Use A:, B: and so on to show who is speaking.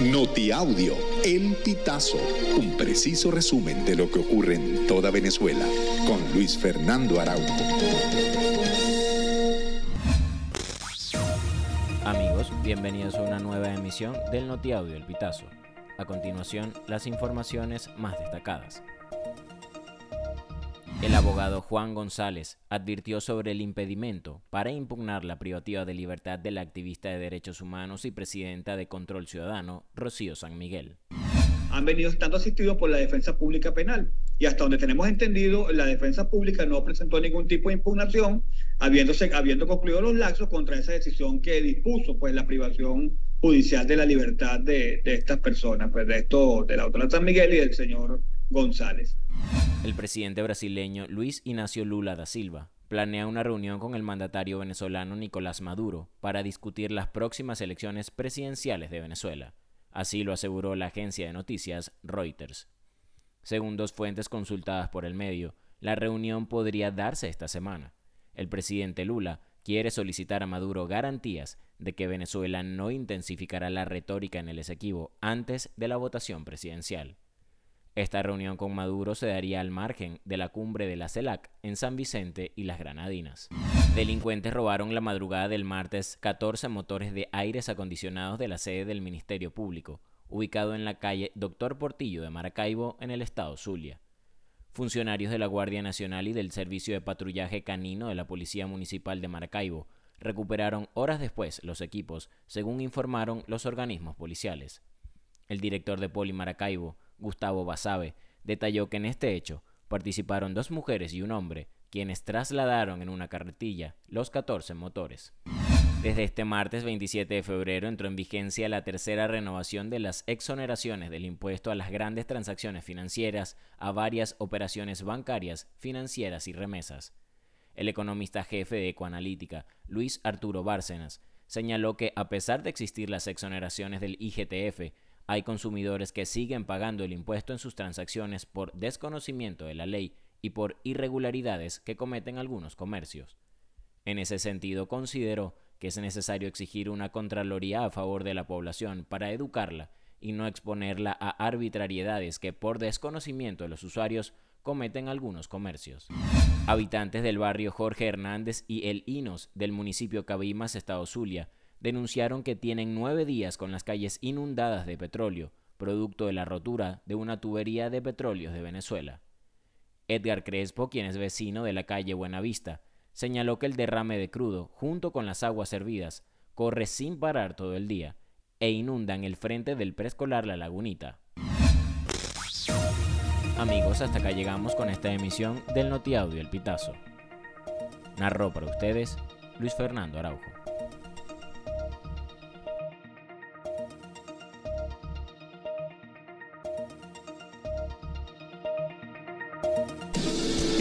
A: Notiaudio, El Pitazo, un preciso resumen de lo que ocurre en toda Venezuela, con Luis Fernando Araújo.
B: Amigos, bienvenidos a una nueva emisión del Notiaudio, El Pitazo. A continuación, las informaciones más destacadas. Abogado Juan González advirtió sobre el impedimento para impugnar la privativa de libertad de la activista de derechos humanos y presidenta de Control Ciudadano, Rocío San Miguel.
C: Han venido estando asistidos por la defensa pública penal y hasta donde tenemos entendido, la defensa pública no presentó ningún tipo de impugnación, habiéndose, habiendo concluido los laxos contra esa decisión que dispuso pues la privación judicial de la libertad de, de estas personas, pues de esto, de la autora San Miguel y del señor González.
B: El presidente brasileño Luis Ignacio Lula da Silva planea una reunión con el mandatario venezolano Nicolás Maduro para discutir las próximas elecciones presidenciales de Venezuela. Así lo aseguró la agencia de noticias Reuters. Según dos fuentes consultadas por el medio, la reunión podría darse esta semana. El presidente Lula quiere solicitar a Maduro garantías de que Venezuela no intensificará la retórica en el Esequibo antes de la votación presidencial. Esta reunión con Maduro se daría al margen de la cumbre de la CELAC en San Vicente y las Granadinas. Delincuentes robaron la madrugada del martes 14 motores de aires acondicionados de la sede del Ministerio Público, ubicado en la calle Doctor Portillo de Maracaibo, en el estado Zulia. Funcionarios de la Guardia Nacional y del Servicio de Patrullaje Canino de la Policía Municipal de Maracaibo recuperaron horas después los equipos, según informaron los organismos policiales. El director de Poli Maracaibo, Gustavo Basabe, detalló que en este hecho participaron dos mujeres y un hombre, quienes trasladaron en una carretilla los 14 motores. Desde este martes 27 de febrero entró en vigencia la tercera renovación de las exoneraciones del impuesto a las grandes transacciones financieras a varias operaciones bancarias, financieras y remesas. El economista jefe de Ecoanalítica, Luis Arturo Bárcenas, señaló que a pesar de existir las exoneraciones del IGTF, hay consumidores que siguen pagando el impuesto en sus transacciones por desconocimiento de la ley y por irregularidades que cometen algunos comercios. En ese sentido, consideró que es necesario exigir una Contraloría a favor de la población para educarla y no exponerla a arbitrariedades que por desconocimiento de los usuarios cometen algunos comercios. Habitantes del barrio Jorge Hernández y El Inos del municipio Cabimas, Estado Zulia, denunciaron que tienen nueve días con las calles inundadas de petróleo, producto de la rotura de una tubería de petróleos de Venezuela. Edgar Crespo, quien es vecino de la calle Buenavista, señaló que el derrame de crudo, junto con las aguas servidas, corre sin parar todo el día e inundan el frente del preescolar La Lagunita. Amigos, hasta acá llegamos con esta emisión del Notiaudio El Pitazo. Narró para ustedes Luis Fernando Araujo.